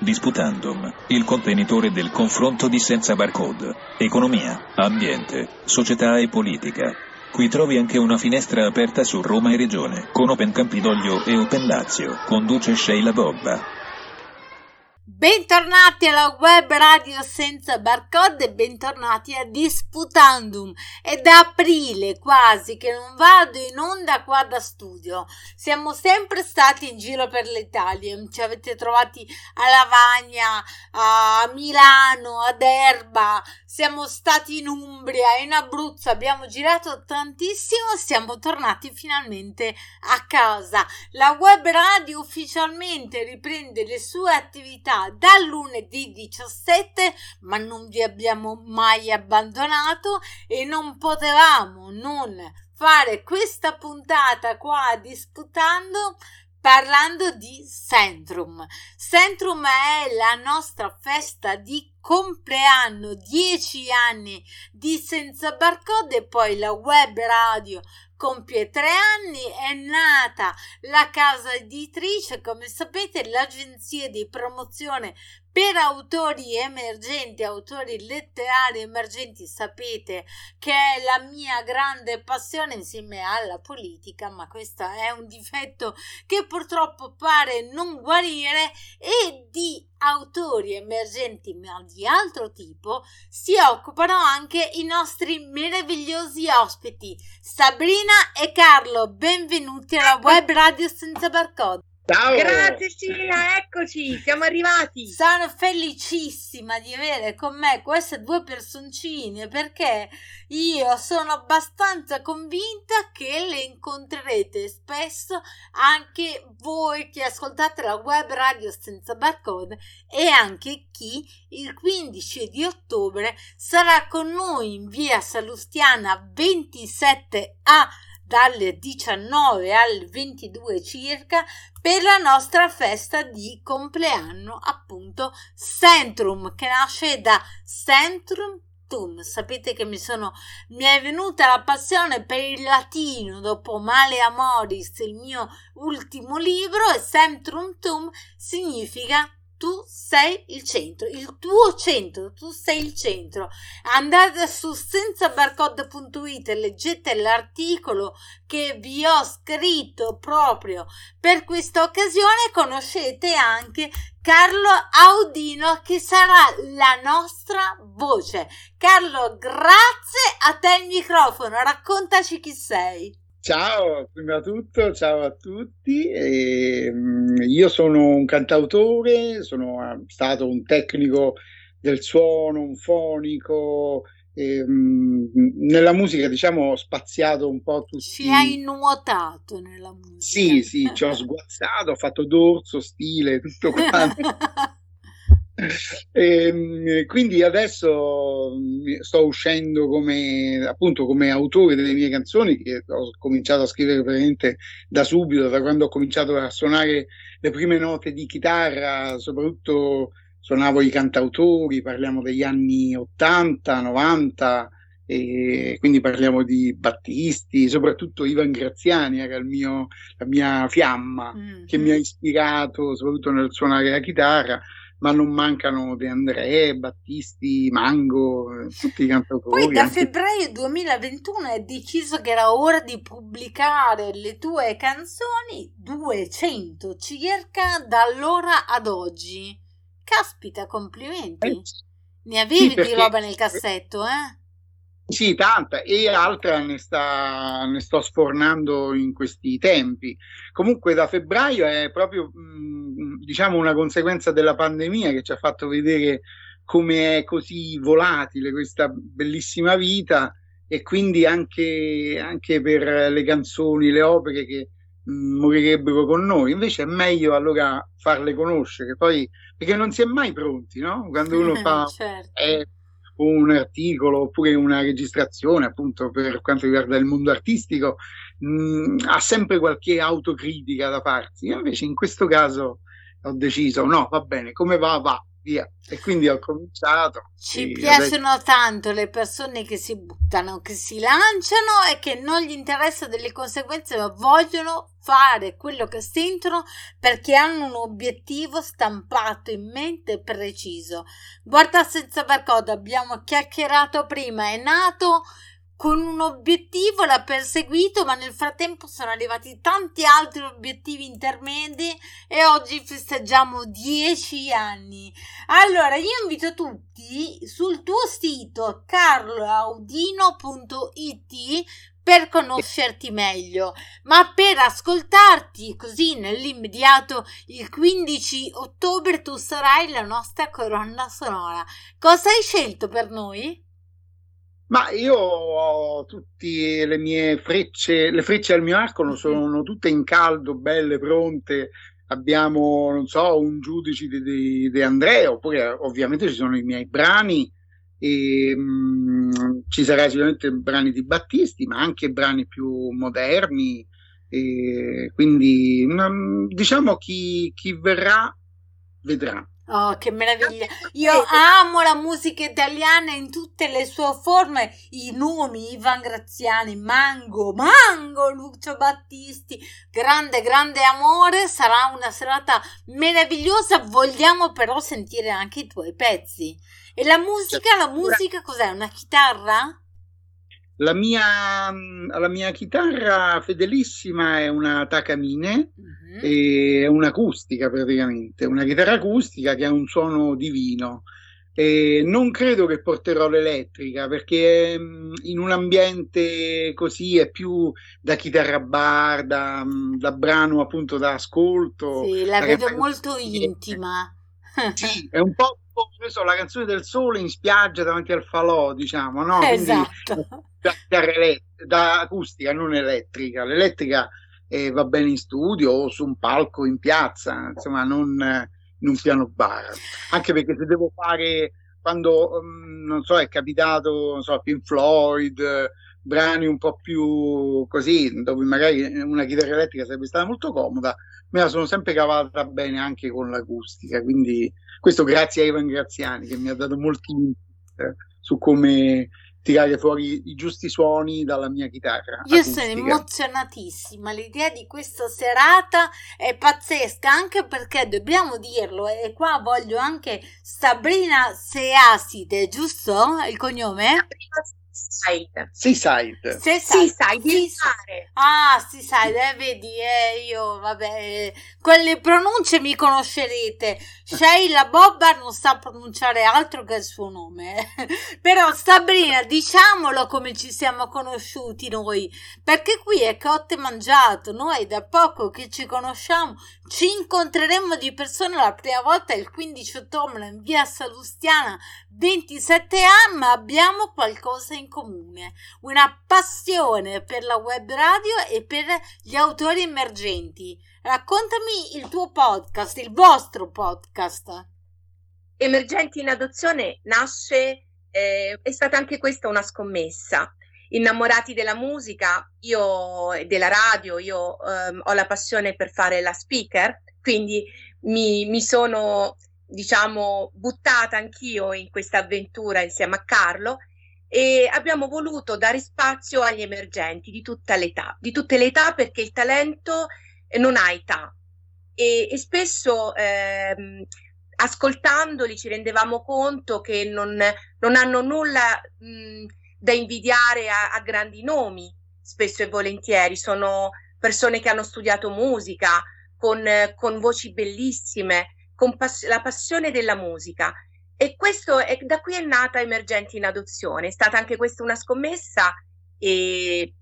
Disputandum, il contenitore del confronto di senza barcode. Economia, ambiente, società e politica. Qui trovi anche una finestra aperta su Roma e Regione, con Open Campidoglio e Open Lazio. Conduce Sheila Bobba. Bentornati alla web radio senza barcode e bentornati a Disputandum. È da aprile quasi che non vado in onda qua da studio. Siamo sempre stati in giro per l'Italia. Ci avete trovati a Lavagna, a Milano, ad Erba. Siamo stati in Umbria, in Abruzzo. Abbiamo girato tantissimo. Siamo tornati finalmente a casa. La web radio ufficialmente riprende le sue attività dal lunedì 17, ma non vi abbiamo mai abbandonato e non potevamo non fare questa puntata qua disputando parlando di Centrum. Centrum è la nostra festa di compleanno, 10 anni di Senza Barcode e poi la web radio compie tre anni, è nata la casa editrice, come sapete, l'agenzia di promozione per autori emergenti, autori letterari emergenti, sapete che è la mia grande passione insieme alla politica, ma questo è un difetto che purtroppo pare non guarire e di autori emergenti ma di altro tipo si occupano anche i nostri meravigliosi ospiti. Sabrina e Carlo benvenuti alla web radio senza barcode Ciao. Grazie Cina, eccoci, siamo arrivati. Sono felicissima di avere con me queste due personcine perché io sono abbastanza convinta che le incontrerete spesso anche voi che ascoltate la web radio senza barcode e anche chi il 15 di ottobre sarà con noi in via Salustiana 27A dalle 19 alle 22 circa per la nostra festa di compleanno appunto Centrum che nasce da Centrum Tum. Sapete che mi sono mi è venuta la passione per il latino dopo Male Amoris, il mio ultimo libro e Centrum Tum significa tu sei il centro, il tuo centro, tu sei il centro. Andate su senzabarcode.it e leggete l'articolo che vi ho scritto proprio per questa occasione. Conoscete anche Carlo Audino che sarà la nostra voce. Carlo, grazie a te il microfono, raccontaci chi sei. Ciao, prima di tutto, ciao a tutti. E, mm, io sono un cantautore, sono ah, stato un tecnico del suono, un fonico. E, mh, nella musica, diciamo, ho spaziato un po' tutti. Ci hai nuotato nella musica. Sì, sì, ci ho sguazzato, ho fatto dorso, stile, tutto quanto. E, ehm, quindi adesso mm, sto uscendo come appunto come autore delle mie canzoni che ho cominciato a scrivere veramente da subito, da quando ho cominciato a suonare le prime note di chitarra, soprattutto suonavo i cantautori, parliamo degli anni 80, 90 e quindi parliamo di Battisti, soprattutto Ivan Graziani era mio, la mia fiamma mm-hmm. che mi ha ispirato soprattutto nel suonare la chitarra ma non mancano De André, Battisti, Mango, eh, tutti i cantautori. Poi da febbraio 2021 è deciso che era ora di pubblicare le tue canzoni, 200 circa, da allora ad oggi. Caspita, complimenti. Eh, ne avevi sì, di roba nel cassetto, eh? Sì, tanta, e altra ne, sta, ne sto sfornando in questi tempi. Comunque da febbraio è proprio, mh, diciamo, una conseguenza della pandemia che ci ha fatto vedere come è così volatile questa bellissima vita e quindi anche, anche per le canzoni, le opere che mh, morirebbero con noi. Invece è meglio allora farle conoscere, poi, perché non si è mai pronti, no? Quando uno fa... certo. eh, un articolo oppure una registrazione, appunto per quanto riguarda il mondo artistico, mh, mm, ha sempre qualche autocritica da farsi. Invece in questo caso ho deciso, no, va bene, come va, va, via. E quindi ho cominciato. Ci piacciono adesso... tanto le persone che si buttano, che si lanciano e che non gli interessa delle conseguenze, ma vogliono fare quello che sentono perché hanno un obiettivo stampato in mente preciso. Guarda senza barcode, abbiamo chiacchierato prima, è nato con un obiettivo, l'ha perseguito, ma nel frattempo sono arrivati tanti altri obiettivi intermedi e oggi festeggiamo dieci anni. Allora, io invito tutti sul tuo sito carloaudino.it per conoscerti meglio, ma per ascoltarti così nell'immediato il 15 ottobre tu sarai la nostra colonna sonora. Cosa hai scelto per noi? Ma io ho tutte le mie frecce, le frecce al mio arco non sono tutte in caldo, belle, pronte. Abbiamo, non so, un giudice di, di, di Andrea, oppure ovviamente ci sono i miei brani, e, mh, mm, ci saranno sicuramente brani di Battisti, ma anche brani più moderni. E quindi mh, mm, diciamo chi, chi verrà vedrà. Oh, che meraviglia! Io amo la musica italiana in tutte le sue forme, i nomi, Ivan Graziani, Mango, Mango, Lucio Battisti, grande, grande amore, sarà una serata meravigliosa, vogliamo però sentire anche i tuoi pezzi. E la musica, la musica cos'è? Una chitarra? La mia, la mia chitarra fedelissima è una Takamine, uh-huh. è un'acustica praticamente, una chitarra acustica che ha un suono divino. E non credo che porterò l'elettrica perché in un ambiente così è più da chitarra bar, da, da brano appunto da ascolto. Sì, la vedo molto intima. Sì, è un po' so, la canzone del sole in spiaggia davanti al falò, diciamo, no? Esatto. da, da, acustica, non elettrica. L'elettrica eh, va bene in studio o su un palco in piazza, insomma, non eh, in un piano bar. Anche perché se devo fare quando um, non so, è capitato, non so, Pink Floyd, brani un po' più così, dove magari una chitarra elettrica sarebbe stata molto comoda, me la sono sempre cavata bene anche con l'acustica, quindi questo grazie a Ivan Graziani che mi ha dato molti input su come tirare fuori i giusti suoni dalla mia chitarra. Io acustica. sono emozionatissima, l'idea di questa serata è pazzesca anche perché dobbiamo dirlo e qua voglio anche Sabrina Seaside, giusto il cognome? Seaside. Seaside. Seaside. Seaside. Ah, Seaside, eh, vedi, eh, io, vabbè, quelle pronunce mi conoscerete. Sheila Bobbar non sa pronunciare altro che il suo nome. Però Sabrina, diciamolo come ci siamo conosciuti noi, perché qui è cotte mangiato. Noi da poco che ci conosciamo ci incontreremo di persona la prima volta il 15 ottobre in via Salustiana 27 anni, ma abbiamo qualcosa in comune, una passione per la web radio e per gli autori emergenti. Raccontami il tuo podcast, il vostro podcast. Emergenti in adozione nasce, eh, è stata anche questa una scommessa. Innamorati della musica, io della radio, io ehm, ho la passione per fare la speaker, quindi mi, mi sono diciamo buttata anch'io in questa avventura insieme a Carlo e abbiamo voluto dare spazio agli emergenti di tutta l'età, di tutte le età perché il talento non ha età. E, e spesso ehm, ascoltandoli ci rendevamo conto che non, non hanno nulla mh, da invidiare a, a grandi nomi, spesso e volentieri, sono persone che hanno studiato musica con, con voci bellissime, con pass- la passione della musica e questo è, da qui è nata Emergenti in adozione, è stata anche questa una scommessa e,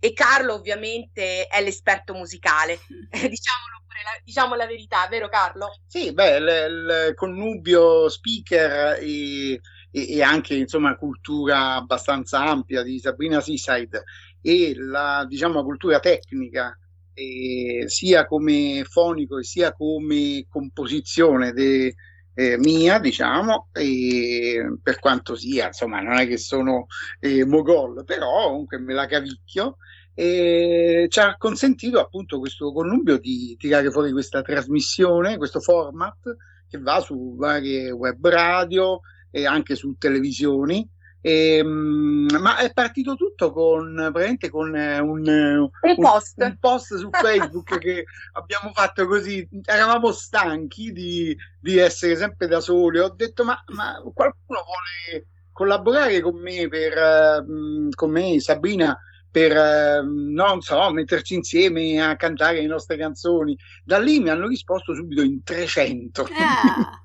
e Carlo ovviamente è l'esperto musicale, diciamolo pure la, diciamo la verità, vero Carlo? Sì, beh, il, connubio speaker e, e, e, anche insomma cultura abbastanza ampia di Sabrina Seaside e la diciamo cultura tecnica eh, sia come fonico sia come composizione de, eh, mia, diciamo, e per quanto sia, insomma, non è che sono eh, mogol, però comunque me la cavicchio e ci ha consentito appunto questo connubio di tirare fuori questa trasmissione, questo format che va su varie web radio e anche su televisioni. E, um, ma è partito tutto con, praticamente con eh, un, un, post. un, post. su Facebook che abbiamo fatto così. Eravamo stanchi di, di, essere sempre da soli. Ho detto: Ma, ma qualcuno vuole collaborare con me, per, uh, con me, Sabrina, per, uh, non so, metterci insieme a cantare le nostre canzoni. Da lì mi hanno risposto subito in 300. Ah.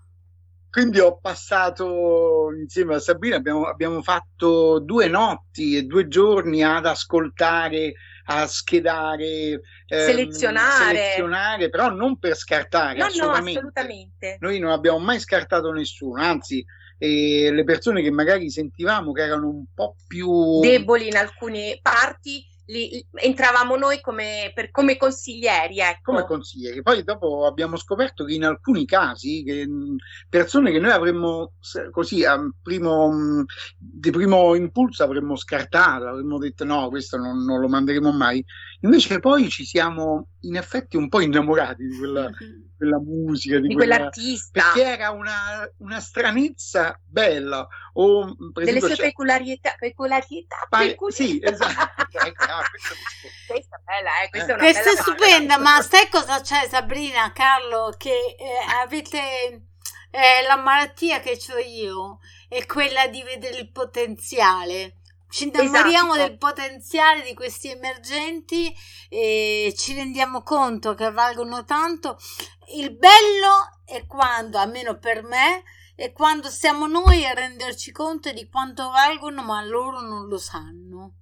Quindi ho passato insieme a Sabrina, abbiamo, abbiamo fatto due notti e due giorni ad ascoltare a schedare, selezionare. Ehm, selezionare, però non per scartare. No, assolutamente. no, assolutamente. Noi non abbiamo mai scartato nessuno, anzi, eh, le persone che magari sentivamo che erano un po' più deboli in alcune parti li, entravamo noi come, per, come consiglieri. Ecco. Come consiglieri. Poi dopo abbiamo scoperto che in alcuni casi che, persone che noi avremmo così a primo, di primo impulso avremmo scartato, avremmo detto no, questo non, non, lo manderemo mai. Invece poi ci siamo in effetti un po' innamorati di quella, quella musica, di, di quella, quell'artista. Perché era una, una stranezza bella. O, per Delle sue peculiarità, peculiarità, pare, Sì, esatto. questa è bella, eh? questa è, questa bella è stupenda, ma sai cosa c'è Sabrina, Carlo, che eh, avete eh, la malattia che ho io, è quella di vedere il potenziale ci innamoriamo esatto. del potenziale di questi emergenti e ci rendiamo conto che valgono tanto. Il bello è quando, almeno per me, è quando siamo noi a renderci conto di quanto valgono, ma loro non lo sanno.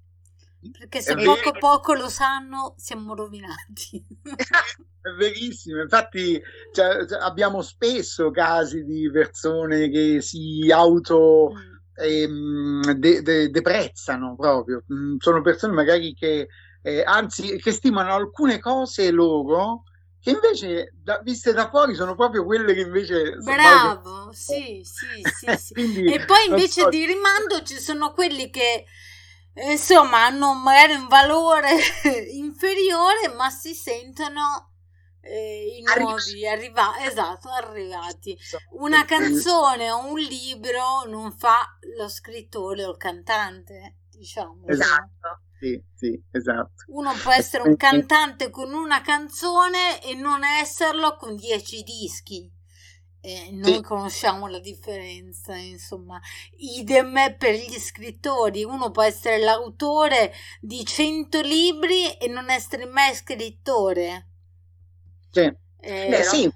Perché se poco poco lo sanno, siamo rovinati. È verissimo, infatti cioè, abbiamo spesso casi di persone che si auto mm ehm, de- de- deprezzano proprio. Mm, sono persone magari che, eh, anzi, che stimano alcune cose loro che invece, da, viste da fuori, sono proprio quelle che invece... Bravo, sì, sì, sì. sì. Quindi, e poi invece so. di rimando ci sono quelli che insomma hanno magari un valore inferiore ma si sentono eh, i nuovi arrivati, esatto, arrivati. Una canzone o un libro non fa lo scrittore o il cantante, diciamo. Esatto. Sì, sì, esatto. Uno può essere un cantante con una canzone e non esserlo con dieci dischi. Eh, noi sì. conosciamo la differenza, insomma, idem per gli scrittori. Uno può essere l'autore di cento libri e non essere mai scrittore. Sì. Eh, sì,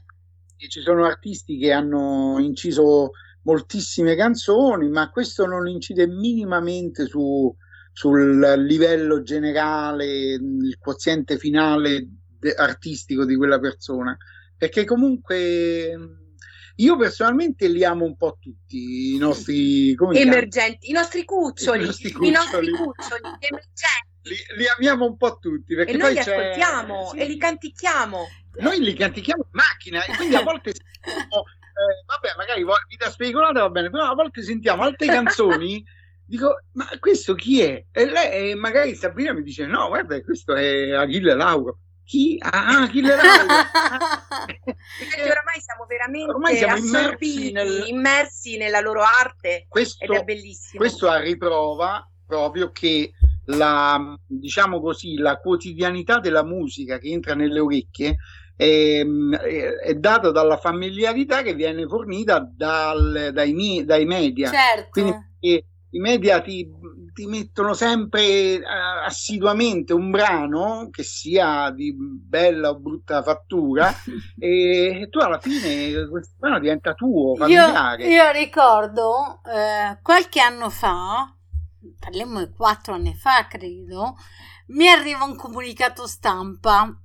ci sono artisti che hanno inciso moltissime canzoni, ma questo non incide minimamente su, sul livello generale, il quoziente finale artistico di quella persona, perché comunque io personalmente li amo un po' tutti i nostri emergenti, i nostri cuccioli, i nostri cuccioli, i nostri cuccioli emergenti. Li, li, amiamo un po' tutti perché e noi li ascoltiamo sì. e li cantichiamo noi li cantichiamo in macchina e quindi a volte sentiamo, eh, vabbè, magari vita spericolata va bene, però a volte sentiamo altre canzoni. Dico, ma questo chi è? E lei, e magari Sabrina mi dice: No, guarda, questo è Achille Lauro. Chi? Ah, Achille Lauro. Perché oramai siamo veramente ormai siamo immersi, nel... immersi, nella loro arte questo, ed è bellissimo. Questo a riprova proprio che la, diciamo così, la quotidianità della musica che entra nelle orecchie Ehm, è, è data dalla familiarità che viene fornita dal, dai, dai, media. Certo. Quindi eh, i media ti, ti mettono sempre uh, assiduamente un brano che sia di bella o brutta fattura e tu alla fine questo brano diventa tuo, familiare. Io, io ricordo eh, qualche anno fa, parliamo di quattro anni fa credo, mi arriva un comunicato stampa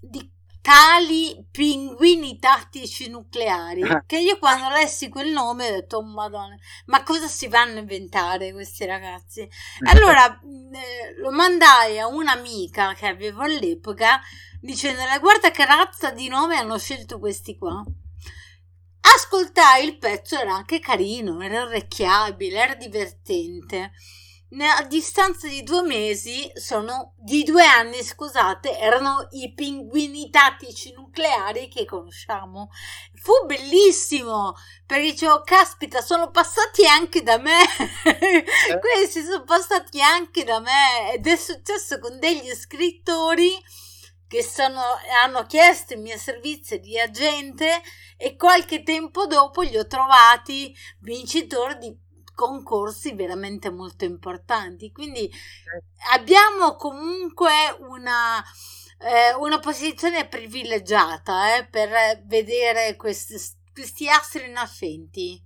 di tali pinguini tattici nucleari ah. che io quando lessi quel nome ho detto oh madonna ma cosa si vanno a inventare questi ragazzi? Allora eh, lo mandai a un'amica che avevo all'epoca dicendo guarda che razza di nome hanno scelto questi qua. Ascoltai il pezzo era anche carino era orecchiabile era divertente a distanza di due mesi, sono di due anni, scusate, erano i pinguini tattici nucleari che conosciamo. Fu bellissimo perché dicevo, caspita, sono passati anche da me. Eh. Questi sono passati anche da me ed è successo con degli scrittori che sono, hanno chiesto i miei servizi di agente e qualche tempo dopo li ho trovati vincitori di concorsi veramente molto importanti. Quindi abbiamo comunque una, eh, una posizione privilegiata eh, per vedere questi, questi astri nascenti.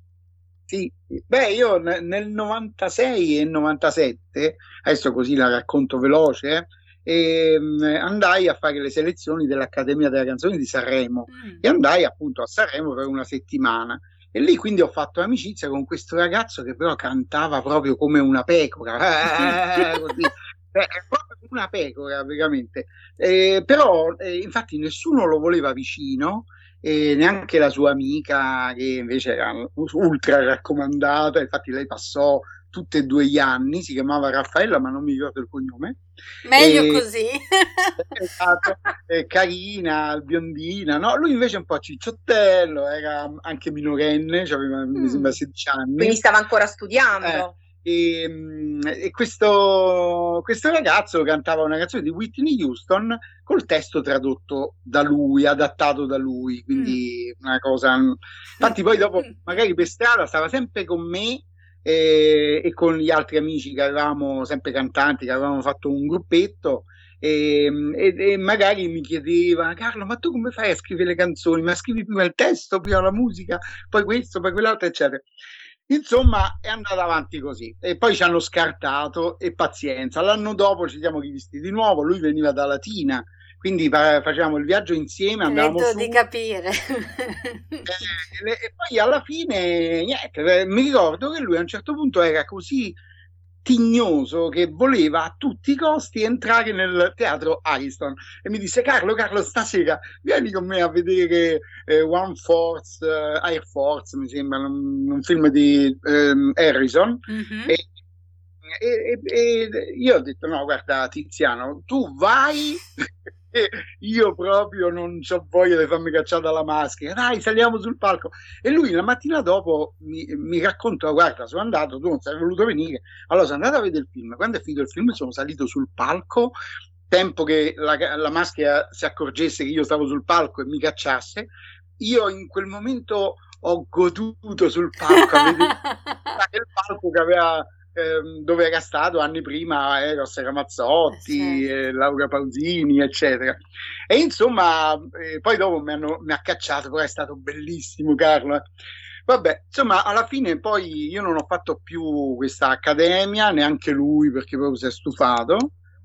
Sì, beh, io nel 96 e 97, adesso così la racconto veloce, eh, andai a fare le selezioni dell'Accademia della Canzone di Sanremo mm. e andai appunto a Sanremo per una settimana. E lì quindi ho fatto amicizia con questo ragazzo che però cantava proprio come una pecora, eh, così. Eh, proprio una pecora veramente. Eh, però eh, infatti nessuno lo voleva vicino, e neanche la sua amica che invece era ultra raccomandata, infatti lei passò tutti e due gli anni, si chiamava Raffaella ma non mi ricordo il cognome. Meglio e, così. esatto, carina, biondina, no? Lui invece è un po' cicciottello, era anche minorenne, cioè aveva mm. mi sembra 16 anni. Quindi stava ancora studiando. Eh, e, mm, e questo, questo, ragazzo cantava una canzone di Whitney Houston col testo tradotto da lui, adattato da lui, quindi mm. una cosa... Infatti poi dopo, magari per strada, stava sempre con me e, e, con gli altri amici che avevamo sempre cantanti, che avevamo fatto un gruppetto e, e, e, magari mi chiedeva Carlo ma tu come fai a scrivere le canzoni? Ma scrivi prima il testo prima la musica poi questo poi quell'altro eccetera. Insomma è andata avanti così. E poi ci hanno scartato e pazienza. L'anno dopo ci siamo rivisti di nuovo lui veniva da Latina quindi facevamo il viaggio insieme, andavamo su. di capire. Eh, e poi alla fine, niente, eh, mi ricordo che lui a un certo punto era così tignoso che voleva a tutti i costi entrare nel teatro Ariston e mi disse Carlo, Carlo stasera vieni con me a vedere eh, One Force, uh, Air Force mi sembra un, un film di um, Harrison mm-hmm. e, e, e, io ho detto no guarda Tiziano tu vai io proprio non ho voglia di farmi cacciare dalla maschera, dai saliamo sul palco. E lui la mattina dopo mi, mi racconta, guarda sono andato, tu non sei voluto venire, allora sono andato a vedere il film, quando è finito il film sono salito sul palco, tempo che la, la maschera si accorgesse che io stavo sul palco e mi cacciasse, io in quel momento ho goduto sul palco, il palco che aveva ehm, dove era stato anni prima Eros Ramazzotti, eh, eh, Laura Pausini, eccetera. E insomma, eh, poi dopo mi, hanno, mi ha cacciato, però è stato bellissimo Carlo. Eh. Vabbè, insomma, alla fine poi io non ho fatto più questa accademia, neanche lui perché proprio si è stufato.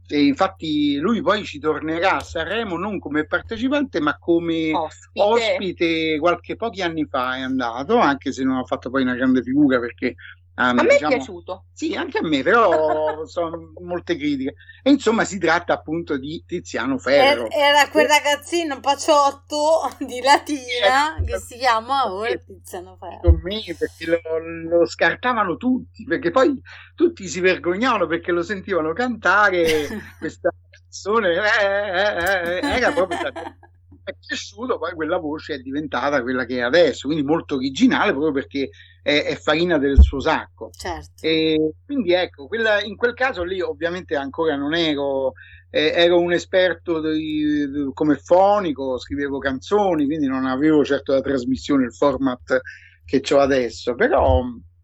E infatti lui poi ci tornerà a Sanremo non come partecipante ma come ospite. ospite qualche pochi anni fa è andato, anche se non ha fatto poi una grande figura perché Um, a me diciamo, è piaciuto. Sì, anche a me, però sono molte critiche. E insomma si tratta appunto di Tiziano Ferro. Era quel ragazzino paciotto di Latina eh, che si chiama ora Tiziano Ferro. Con me perché lo, lo, scartavano tutti, perché poi tutti si vergognavano perché lo sentivano cantare questa canzone. Eh, eh, eh, era proprio è cresciuto, poi quella voce è diventata quella che è adesso, quindi molto originale proprio perché è, è farina del suo sacco. Certo. E quindi ecco, quella, in quel caso lì ovviamente ancora non ero, eh, ero un esperto di, di, come fonico, scrivevo canzoni, quindi non avevo certo la trasmissione, il format che ho adesso, però...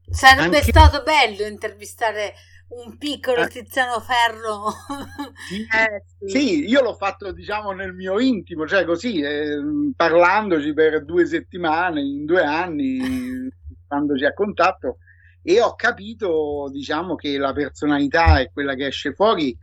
Sarebbe anche... stato bello intervistare un piccolo eh. Tiziano Ferro. Eh, sì, io l'ho fatto diciamo nel mio intimo, cioè così, eh, parlandoci per due settimane, in due anni, standoci a contatto, e ho capito diciamo che la personalità e quella che esce fuori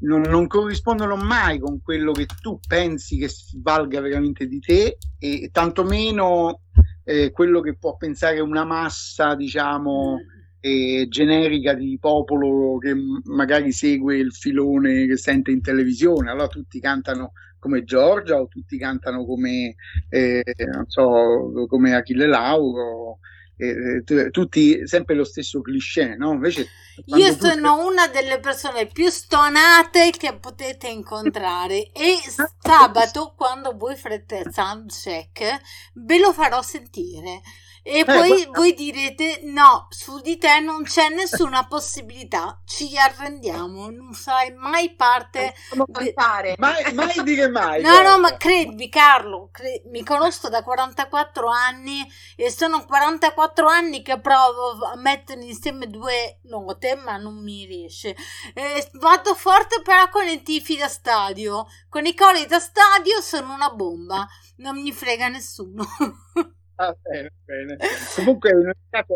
non, non, corrispondono mai con quello che tu pensi che valga veramente di te e tantomeno eh, quello che può pensare una massa, diciamo, mm eh, generica di popolo che magari segue il filone che sente in televisione. Allora tutti cantano come Giorgia o tutti cantano come, eh, non so, come Achille Lauro. eh, tutti sempre lo stesso cliché, no? Invece io sono tu... una delle persone più stonate che potete incontrare e sabato quando voi farete sound check ve lo farò sentire e eh, poi guarda. voi direte: no, su di te non c'è nessuna possibilità, ci arrendiamo, non sarai mai parte. De... Mai, mai dire mai. No, no, ma credimi, Carlo, cre... mi conosco da 44 anni e sono 44 anni che provo a mettere insieme due note, ma non mi riesce. Eh, vado forte però con i tifi da stadio. Con i cori da stadio sono una bomba, non mi frega nessuno. Ah, bene. Comunque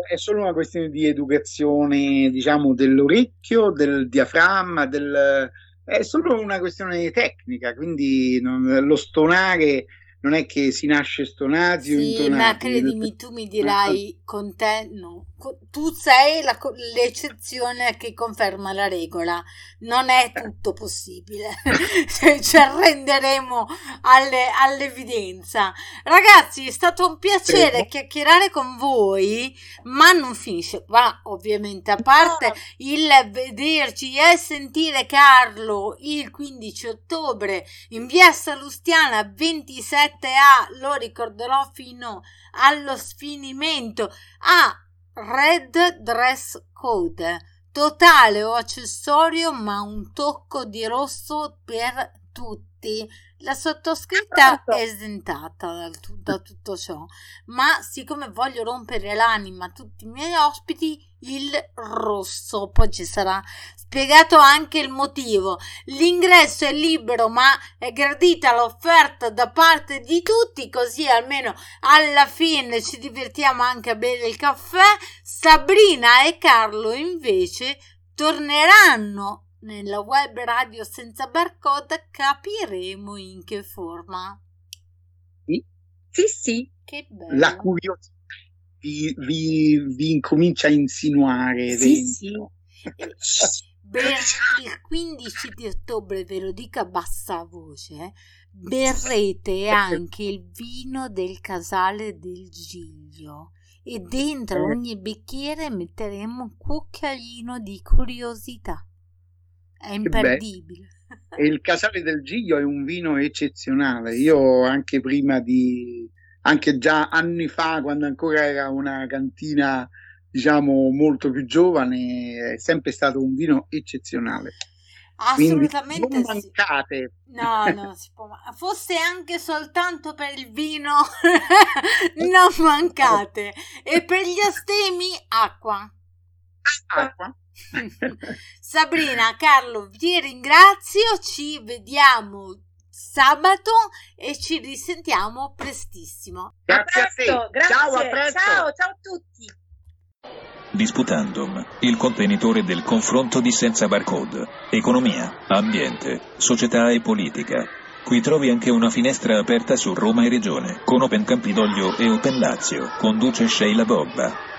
è solo una questione di educazione, diciamo, dell'orecchio, del diaframma, del... è solo una questione tecnica, quindi lo stonare non è che si nasce stonati sì, o intonati. ma credimi, tu mi dirai con te no. Tu sei la, l'eccezione che conferma la regola. Non è tutto possibile. Cioè, ci arrenderemo alle, all'evidenza. Ragazzi, è stato un piacere Prego. chiacchierare con voi, ma non finisce qua, ovviamente. A parte il vederci e sentire Carlo il 15 ottobre in via Salustiana 27 7A lo ricorderò fino allo sfinimento. Ah, Red Dress Code, totale o accessorio, ma un tocco di rosso per tutti. La sottoscritta è esentata da, da tutto ciò, ma siccome voglio rompere l'anima a tutti i miei ospiti, il rosso. Poi ci sarà spiegato anche il motivo. L'ingresso è libero, ma è gradita l'offerta da parte di tutti, così almeno alla fine ci divertiamo anche a bere il caffè. Sabrina e Carlo invece torneranno nella web radio senza barcode, capiremo in che forma. Sì, sì. sì. Che bello. La curiosità vi, vi, vi incomincia a insinuare sì, dentro. Sì. Per il 15 di ottobre, ve lo dico a bassa voce, berrete anche il vino del casale del Giglio e dentro eh. ogni bicchiere metteremo un cucchiaino di curiosità. È imperdibile. E il casale del Giglio è un vino eccezionale. Io anche prima di anche già anni fa, quando ancora era una cantina, diciamo, molto più giovane, è sempre stato un vino eccezionale. Assolutamente non mancate. Sì. No, non si può. Fosse anche soltanto per il vino, non mancate. E per gli astemi, acqua. Acqua. Sabrina, Carlo, vi ringrazio. Ci vediamo sabato e ci risentiamo prestissimo. Grazie a, presto, a te. Grazie. Ciao, a presto. Ciao, ciao a tutti. Disputandum, il contenitore del confronto di senza barcode. Economia, ambiente, società e politica. Qui trovi anche una finestra aperta su Roma e Regione, con Open Campidoglio e Open Lazio. Conduce Sheila Bobba.